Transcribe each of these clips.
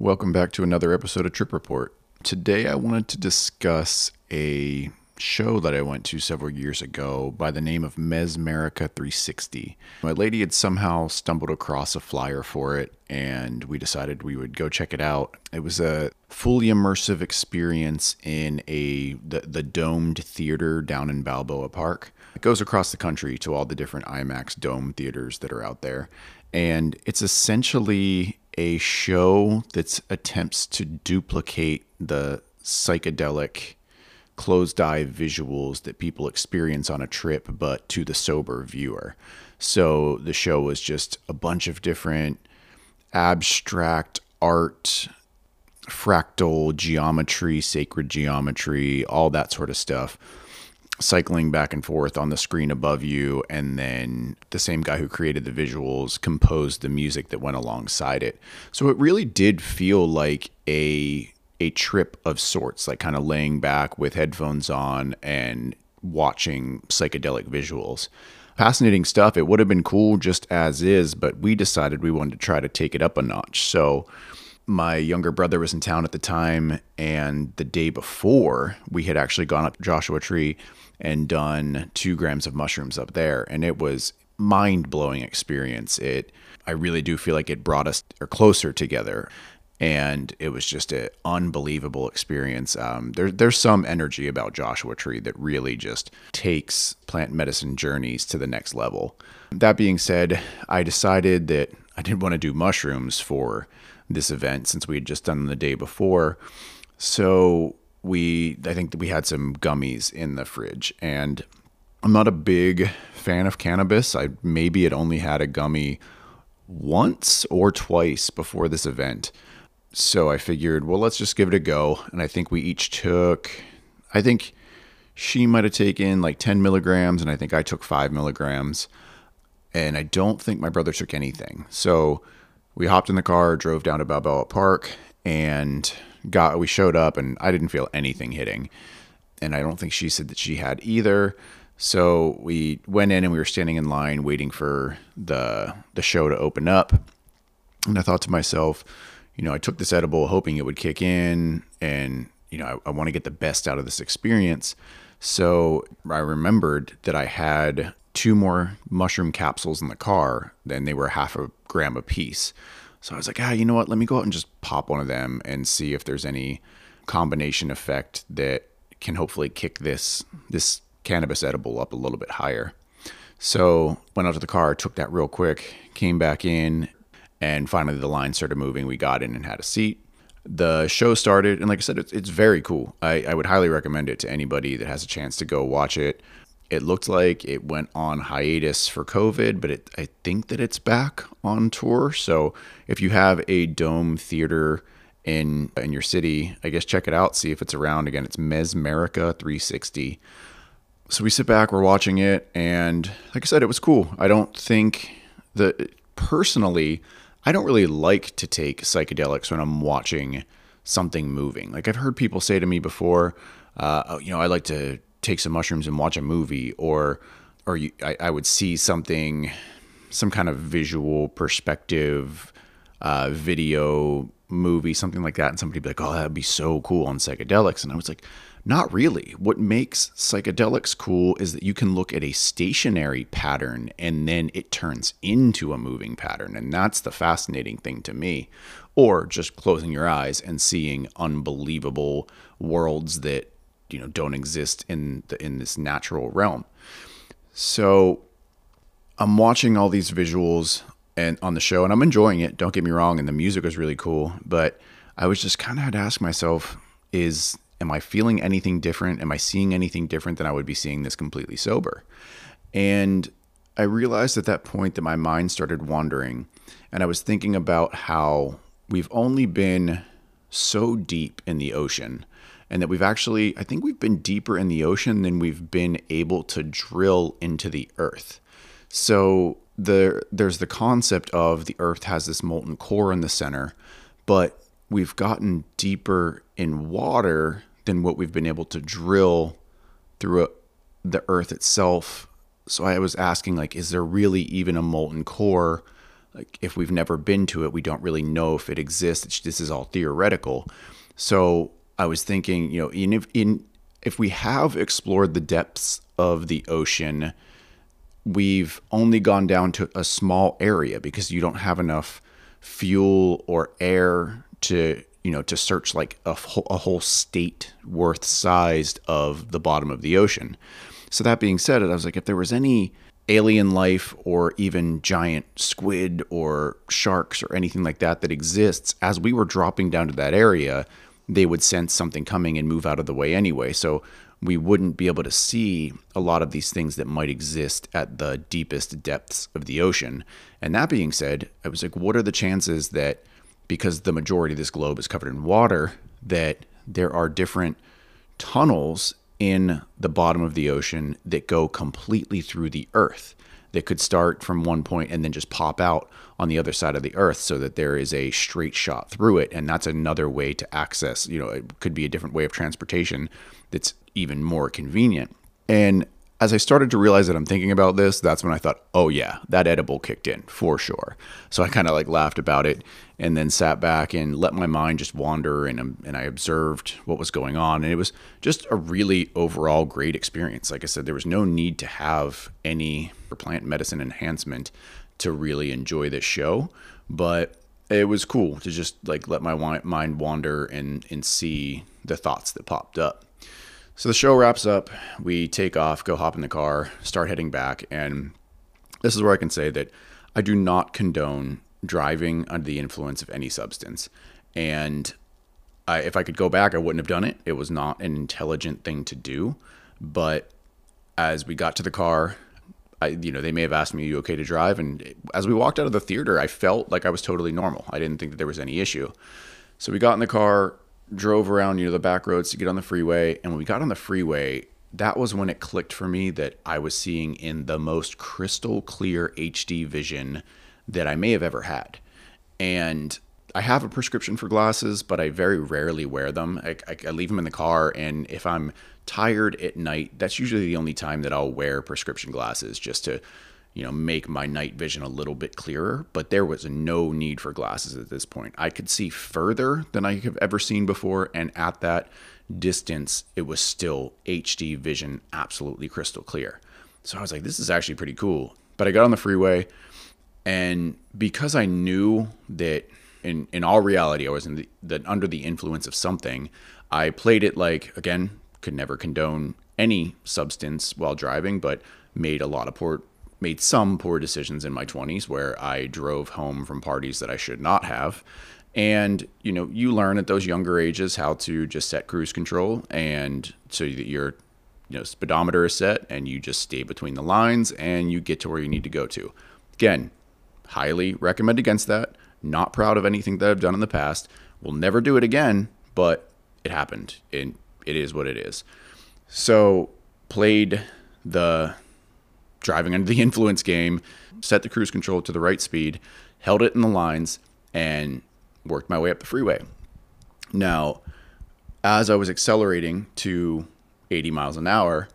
Welcome back to another episode of Trip Report. Today I wanted to discuss a show that I went to several years ago by the name of Mesmerica 360. My lady had somehow stumbled across a flyer for it and we decided we would go check it out. It was a fully immersive experience in a the, the domed theater down in Balboa Park. It goes across the country to all the different IMAX dome theaters that are out there. And it's essentially a show that attempts to duplicate the psychedelic closed eye visuals that people experience on a trip, but to the sober viewer. So the show was just a bunch of different abstract art, fractal geometry, sacred geometry, all that sort of stuff cycling back and forth on the screen above you and then the same guy who created the visuals composed the music that went alongside it. So it really did feel like a a trip of sorts like kind of laying back with headphones on and watching psychedelic visuals. Fascinating stuff. It would have been cool just as is but we decided we wanted to try to take it up a notch. So my younger brother was in town at the time and the day before we had actually gone up joshua tree and done two grams of mushrooms up there. And it was mind blowing experience. It, I really do feel like it brought us or closer together. And it was just an unbelievable experience. Um, there, there's some energy about Joshua Tree that really just takes plant medicine journeys to the next level. That being said, I decided that I didn't want to do mushrooms for this event since we had just done them the day before. So we I think we had some gummies in the fridge and I'm not a big fan of cannabis. I maybe had only had a gummy once or twice before this event. So I figured, well, let's just give it a go. And I think we each took, I think she might have taken like 10 milligrams, and I think I took five milligrams. And I don't think my brother took anything. So we hopped in the car, drove down to Balboa Park, and got we showed up and I didn't feel anything hitting. And I don't think she said that she had either. So we went in and we were standing in line waiting for the the show to open up. And I thought to myself, you know, I took this edible hoping it would kick in and you know, I, I want to get the best out of this experience. So I remembered that I had two more mushroom capsules in the car, and they were half a gram a piece. So I was like, ah, you know what? Let me go out and just pop one of them and see if there's any combination effect that can hopefully kick this this cannabis edible up a little bit higher. So went out to the car, took that real quick, came back in, and finally the line started moving. We got in and had a seat. The show started, and like I said, it's, it's very cool. I, I would highly recommend it to anybody that has a chance to go watch it it looked like it went on hiatus for COVID, but it, I think that it's back on tour. So if you have a dome theater in in your city, I guess check it out, see if it's around. Again, it's Mesmerica 360. So we sit back, we're watching it, and like I said, it was cool. I don't think that personally, I don't really like to take psychedelics when I'm watching something moving. Like I've heard people say to me before, uh, oh, you know, I like to take some mushrooms and watch a movie or or you, I, I would see something some kind of visual perspective uh, video movie something like that and somebody be like oh that'd be so cool on psychedelics. And i was like not really. What makes psychedelics cool is that you can look at a stationary pattern and then it turns into a moving pattern. And that's the fascinating thing to me. Or just closing your eyes and seeing unbelievable worlds that you know don't exist in the in this natural realm. So I'm watching all these visuals and on the show and I'm enjoying it. Don't get me wrong, and the music was really cool, but I was just kind of had to ask myself is am I feeling anything different? Am I seeing anything different than I would be seeing this completely sober? And I realized at that point that my mind started wandering and I was thinking about how we've only been so deep in the ocean and that we've actually, I think we've been deeper in the ocean than we've been able to drill into the earth. So there, there's the concept of the earth has this molten core in the center, but we've gotten deeper in water than what we've been able to drill through a, the earth itself. So I was asking, like, is there really even a molten core like if we've never been to it, we don't really know if it exists. It's, this is all theoretical. So I was thinking, you know, in if, in if we have explored the depths of the ocean, we've only gone down to a small area because you don't have enough fuel or air to you know to search like a, a whole state worth sized of the bottom of the ocean. So that being said i was like if there was any alien life or even giant squid or sharks or anything like that that exists as we were dropping down to that area they would sense something coming and move out of the way anyway so we wouldn't be able to see a lot of these things that might exist at the deepest depths of the ocean. And that being said, I was like, what are the chances that because the majority of this globe is covered in water, that there are different tunnels in the bottom of the ocean that go completely through the earth? That could start from one point and then just pop out on the other side of the earth so that there is a straight shot through it and that's another way to access you know it could be a different way of transportation that's even more convenient. And as I started to realize that I'm thinking about this, that's when I thought, oh yeah, that edible kicked in for sure. So I kind of like laughed about it and then sat back and let my mind just wander and um, and I observed what was going on and it was just a really overall great experience. Like I said, there was no need to have any plant medicine enhancement to really enjoy this show, but it was cool to just like let my mind wander and and see the thoughts that popped up. So the show wraps up. We take off, go hop in the car, start heading back. And this is where I can say that I do not condone driving under the influence of any substance. And I, if I could go back, I wouldn't have done it. It was not an intelligent thing to do. But as we got to the car, I, you know, they may have asked me, "Are you okay to drive?" And as we walked out of the theater, I felt like I was totally normal. I didn't think that there was any issue. So we got in the car, drove around you know the back roads to get on the freeway and when we got on the freeway that was when it clicked for me that I was seeing in the most crystal clear HD vision that I may have ever had. And I have a prescription for glasses, but I very rarely wear them. I, I, I, leave them in the car, and if I'm tired at night, that's usually the only time that I'll wear prescription glasses just to you know, make my night vision a little bit clearer, but there was no need for glasses at this point. I could see further than I have ever seen before, and at that distance, it was still HD vision, absolutely crystal clear. So I was like, this is actually pretty cool. But I got on the freeway, and because I knew that in, in all reality, I was in the, under the influence of something, I played it like, again, could never condone any substance while driving, but made a lot of poor made some poor decisions in my 20s where I drove home from parties that I should not have. And you know, you learn at those younger ages how to just set cruise control and so that your you know speedometer is set and you just stay between the lines and you get to where you need to go to. Again, highly recommend against that. Not proud of anything that I've done in the past. Will never do it again, but it happened and it is what it is. So played the driving under the influence game, set the cruise control to the right speed, held it in the lines, and worked my way up the freeway. Now, as I was accelerating to 80 miles an hour,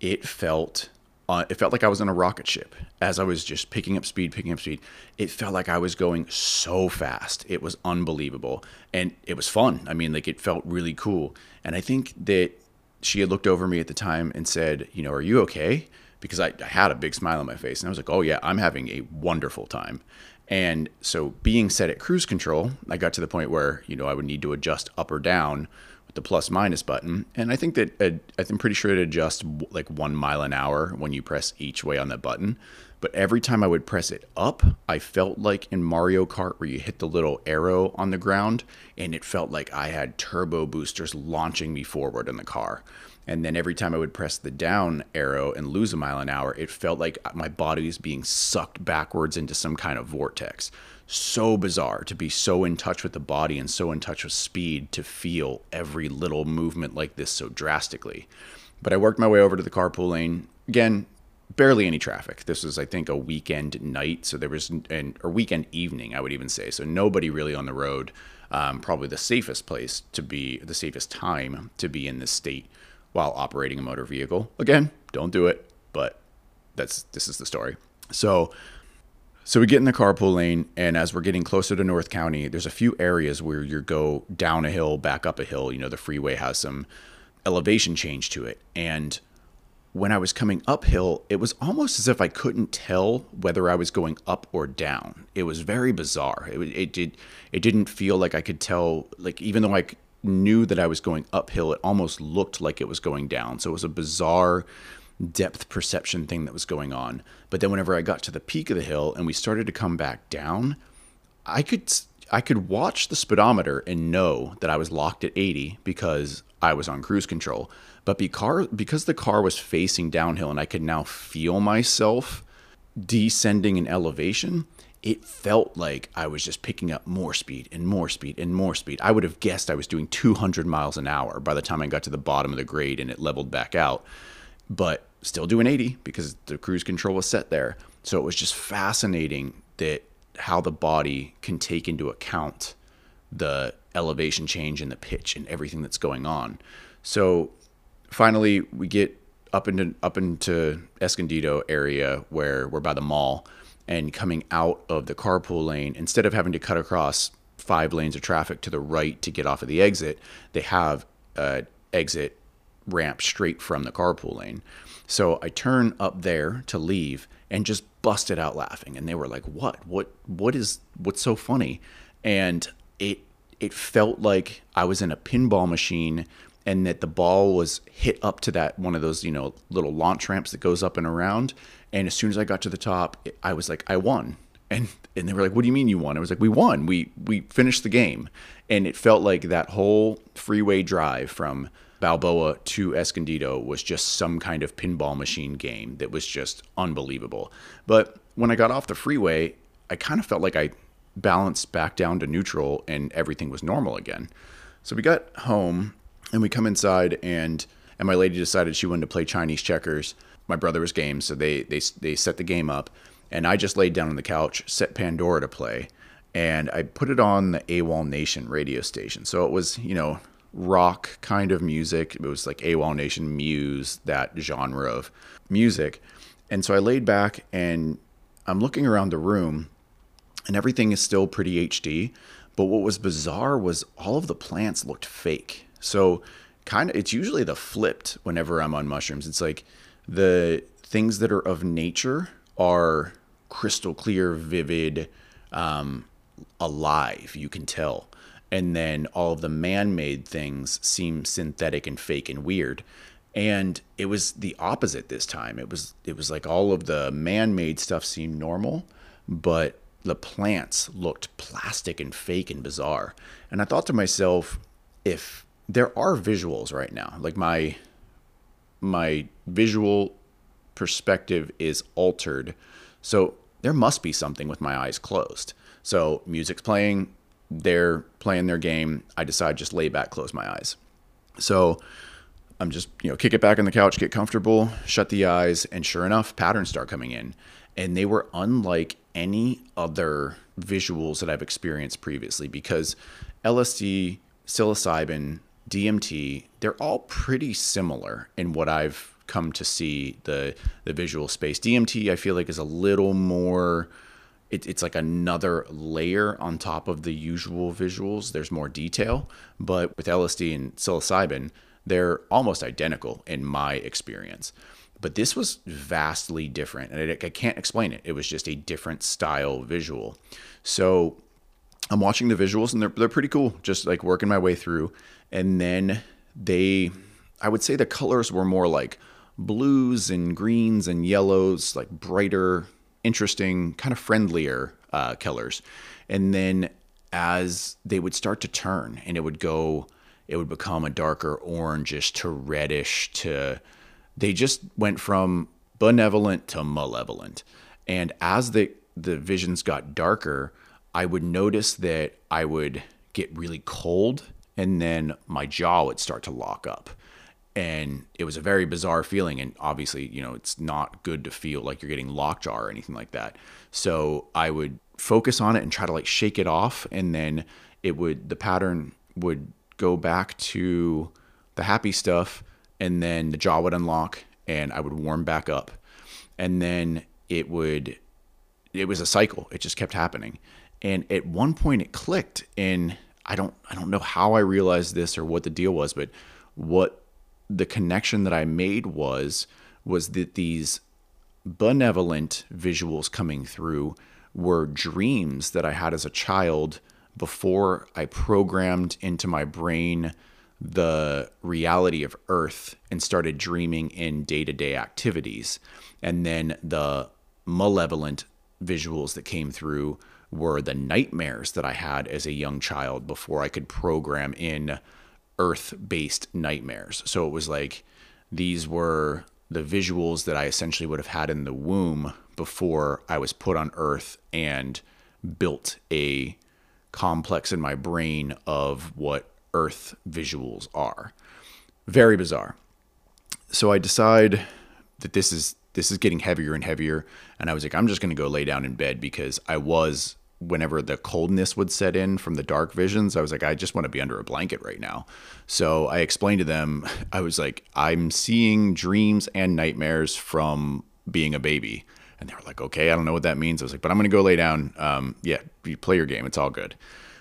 it felt uh, it felt like I was in a rocket ship. As I was just picking up speed, picking up speed, it felt like I was going so fast. It was unbelievable, and it was fun. I mean, like it felt really cool. And I think that she had looked over me at the time and said, "You know, are you okay?" Because I, I had a big smile on my face and I was like, oh yeah, I'm having a wonderful time. And so being set at cruise control, I got to the point where, you know, I would need to adjust up or down with the plus minus button. And I think that uh, it, I'm pretty sure it adjusts like one mile an hour when you press each way on that button. But every time I would press it up, I felt like in Mario Kart where you hit the little arrow on the ground and it felt like I had turbo boosters launching me forward in the car. And then every time I would press the down arrow and lose a mile an hour, it felt like my body was being sucked backwards into some kind of vortex. So bizarre to be so in touch with the body and so in touch with speed to feel every little movement like this so drastically. But I worked my way over to the carpool lane. Again, barely any traffic. This was, I think, a weekend night. So there was, an, or weekend evening, I would even say. So nobody really on the road. Um, probably the safest place to be, the safest time to be in this state while operating a motor vehicle. Again, don't do it, but that's this is the story. So So we get in the carpool lane, and as we're getting closer to North County, there's a few areas where you go down a hill, back up a hill. You know, the freeway has some elevation change to it. And when I was coming uphill, it was almost as if I couldn't tell whether I was going up or down. It was very bizarre. It, it did it didn't feel like I could tell like even though I knew that I was going uphill, it almost looked like it was going down. So it was a bizarre depth perception thing that was going on. But then whenever I got to the peak of the hill and we started to come back down, I could I could watch the speedometer and know that I was locked at 80 because I was on cruise control. But because, because the car was facing downhill and I could now feel myself descending in elevation, it felt like I was just picking up more speed and more speed and more speed. I would have guessed I was doing 200 miles an hour by the time I got to the bottom of the grade and it leveled back out, but still doing 80 because the cruise control was set there. So it was just fascinating that how the body can take into account the elevation change and the pitch and everything that's going on. So finally we get up into up into Escondido area where we're by the mall and coming out of the carpool lane instead of having to cut across five lanes of traffic to the right to get off of the exit they have an exit ramp straight from the carpool lane. So I turn up there to leave and just busted out laughing. And they were like what? What? What is what's so funny? And it it felt like I was in a pinball machine and that the ball was hit up to that one of those you know little launch ramps that goes up and around and as soon as i got to the top i was like i won. And and they were like what do you mean you won? I was like we won. We we finished the game. And it felt like that whole freeway drive from balboa to escondido was just some kind of pinball machine game that was just unbelievable. But when i got off the freeway i kind of felt like i balanced back down to neutral and everything was normal again. So we got home and we come inside and and my lady decided she wanted to play Chinese checkers. My brother was game, so they they they set the game up, and I just laid down on the couch, set Pandora to play, and I put it on the AWOL Nation radio station. So it was you know rock kind of music. It was like AWOL Nation Muse, that genre of music. And so I laid back and I'm looking around the room, and everything is still pretty HD. But what was bizarre was all of the plants looked fake. So kind of it's usually the flipped whenever I'm on mushrooms. It's like the things that are of nature are crystal clear, vivid, um, alive. You can tell. And then all of the man made things seem synthetic and fake and weird. And it was the opposite this time. It was it was like all of the man made stuff seemed normal, but the plants looked plastic and fake and bizarre. And I thought to myself, if there are visuals right now. Like my my visual perspective is altered. So there must be something with my eyes closed. So music's playing, they're playing their game. I decide just lay back, close my eyes. So I'm just, you know, kick it back on the couch, get comfortable, shut the eyes, and sure enough, patterns start coming in. And they were unlike any other visuals that I've experienced previously because LSD, psilocybin, DMT, they're all pretty similar in what I've come to see the the visual space. DMT, I feel like, is a little more. It, it's like another layer on top of the usual visuals. There's more detail, but with LSD and psilocybin, they're almost identical in my experience. But this was vastly different, and I, I can't explain it. It was just a different style visual. So I'm watching the visuals and they're they're pretty cool. Just like working my way through, and then they, I would say the colors were more like blues and greens and yellows, like brighter, interesting, kind of friendlier uh, colors. And then as they would start to turn, and it would go, it would become a darker orangish to reddish to. They just went from benevolent to malevolent, and as the the visions got darker I would notice that I would get really cold and then my jaw would start to lock up. And it was a very bizarre feeling. And obviously, you know, it's not good to feel like you're getting lockjaw or anything like that. So I would focus on it and try to like shake it off. And then it would, the pattern would go back to the happy stuff. And then the jaw would unlock and I would warm back up. And then it would it was a cycle. It just kept happening. And at one point it clicked and I don't I don't know how I realized this or what the deal was, but what the connection that I made was was that these benevolent visuals coming through were dreams that I had as a child before I programmed into my brain the reality of Earth and started dreaming in day to day activities. And then the malevolent visuals that came through were the nightmares that I had as a young child before I could program in earth based nightmares. So it was like these were the visuals that I essentially would have had in the womb before I was put on earth and built a complex in my brain of what earth visuals are. Very bizarre. So I decide that this is this is getting heavier and heavier and I was like I'm just going to go lay down in bed because I was whenever the coldness would set in from the dark visions, I was like, I just want to be under a blanket right now. So I explained to them, I was like, I'm seeing dreams and nightmares from being a baby. And they were like, okay, I don't know what that means. I was like, but I'm going to go lay down. Um, yeah, you play your game. It's all good.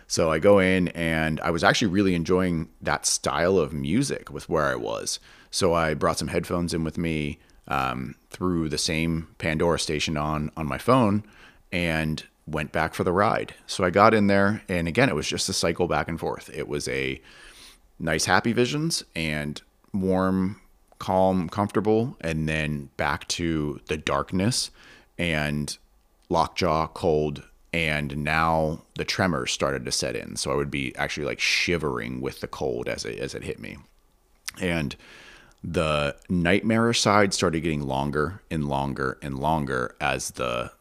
So I go in and I was actually really enjoying that style of music with where I was. So I brought some headphones in with me, um, the same Pandora station on on my phone, and went back for the ride. So I got in there, and again, it was just a cycle back and forth. It was a nice, happy visions and warm, calm, comfortable, and then back to the darkness and lockjaw, cold, and now the tremors started to set in. So I would be actually like shivering with the cold as it as it hit me, and the nightmare side started getting longer and longer and longer as the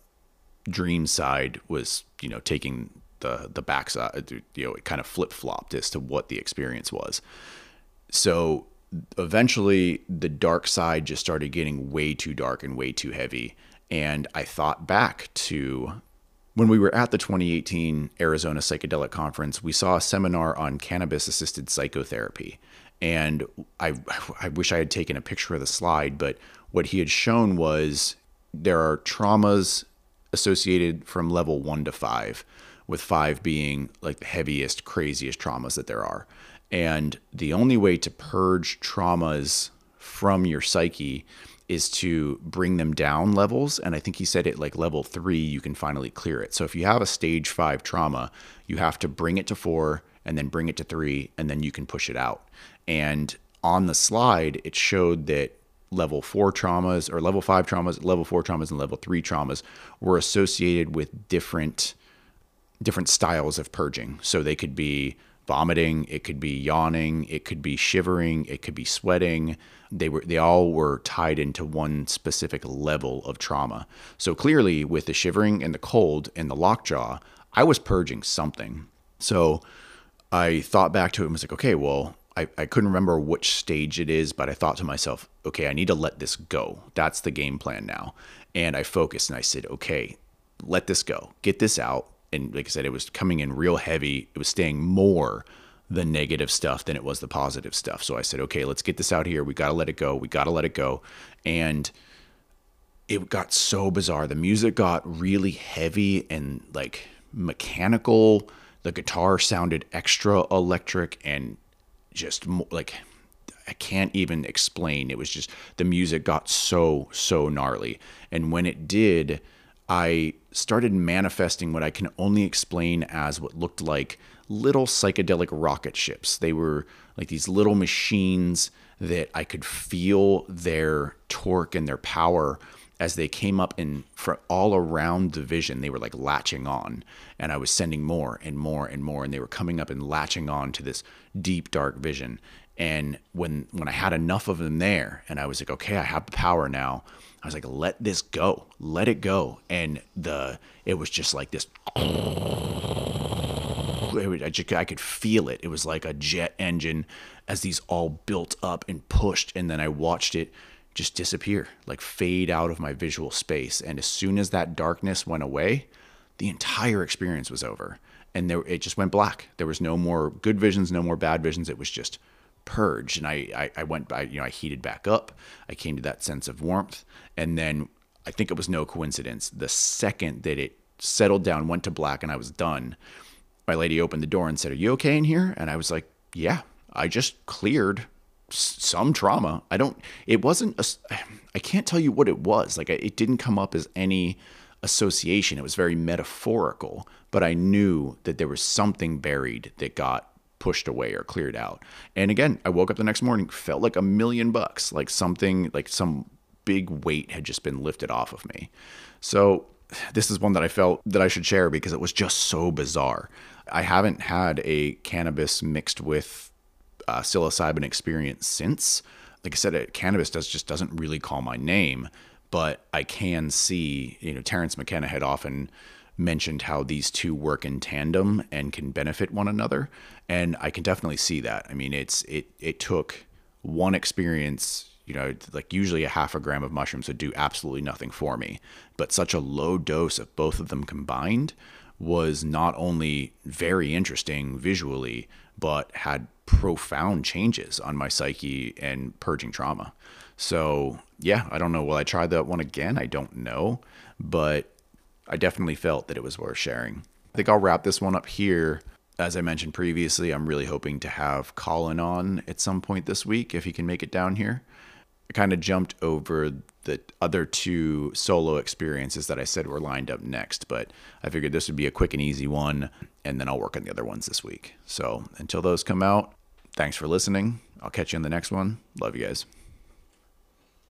dream side was you know taking the the backside you know it kind of flip flopped as to what the experience was. So eventually the dark side just started getting way too dark and way too heavy and i thought back to when we were at the 2018 arizona psychedelic conference we saw a seminar on cannabis assisted psychotherapy. And I, I wish i had taken a picture of the slide but what he had shown was there are traumas associated from level one to five, with five being like the heaviest, craziest traumas that there are. And the only way to purge traumas from your psyche is to bring them down levels. And I think he said it like level three, you can finally clear it. So if you have a stage five trauma, you have to bring it to four and then bring it to three, and then you can push it out. And on the slide, it showed that level four traumas or level five traumas, level four traumas, and level three traumas were associated with different different styles of purging. So they could be vomiting, it could be yawning, it could be shivering, it could be sweating. They were they all were tied into one specific level of trauma. So clearly with the shivering and the cold and the lockjaw, I was purging something. So I thought back to it and was like, okay, well, I, I couldn't remember which stage it is, but I thought to myself, okay, I need to let this go. That's the game plan now. And I focused and I said, okay, let this go, get this out. And like I said, it was coming in real heavy. It was staying more the negative stuff than it was the positive stuff. So I said, okay, let's get this out here. We got to let it go. We got to let it go. And it got so bizarre. The music got really heavy and like mechanical. The guitar sounded extra electric and just like I can't even explain. It was just the music got so so gnarly, and when it did, I started manifesting what I can only explain as what looked like little psychedelic rocket ships. They were like these little machines that I could feel their torque and their power as they came up in for all around the vision they were like latching on. And i was sending more and more and more and they were coming up and latching on to this deep dark vision. And when when i had enough of them there and i was like okay i have the power now i was like let this go. Let it go. And the it was just like this I, just, I could feel it. It was like a jet engine as these all built up and pushed and then i watched it just disappear, like fade out of my visual space. And as soon as that darkness went away, the entire experience was over. And there, it just went black. There was no more good visions, no more bad visions. It was just purged. And I, I, I went by, you know, I heated back up. I came to that sense of warmth. And then I think it was no coincidence. The second that it settled down, went to black, and I was done, my lady opened the door and said, Are you okay in here? And I was like, Yeah, I just cleared some trauma. I don't, it wasn't, a, I can't tell you what it was. Like, it didn't come up as any association. It was very metaphorical, but I knew that there was something buried that got pushed away or cleared out. And again, I woke up the next morning, felt like a million bucks, like something, like some big weight had just been lifted off of me. So, this is one that I felt that I should share because it was just so bizarre. I haven't had a cannabis mixed with uh, psilocybin experience since. Like I said, it, cannabis does just doesn't really call my name, but I can see. You know, Terence McKenna had often mentioned how these two work in tandem and can benefit one another, and I can definitely see that. I mean, it's it it took one experience you know, like usually a half a gram of mushrooms would do absolutely nothing for me. But such a low dose of both of them combined was not only very interesting visually, but had profound changes on my psyche and purging trauma. So, yeah, I don't know. Will I try that one again? I don't know. But I definitely felt that it was worth sharing. I think I'll wrap this one up here. As I mentioned previously, I'm really hoping to have Colin on at some point this week if he can make it down here. Kind of jumped over the other two solo experiences that I said were lined up next, but I figured this would be a quick and easy one, and then I'll work on the other ones this week. So until those come out, thanks for listening. I'll catch you in the next one. Love you guys.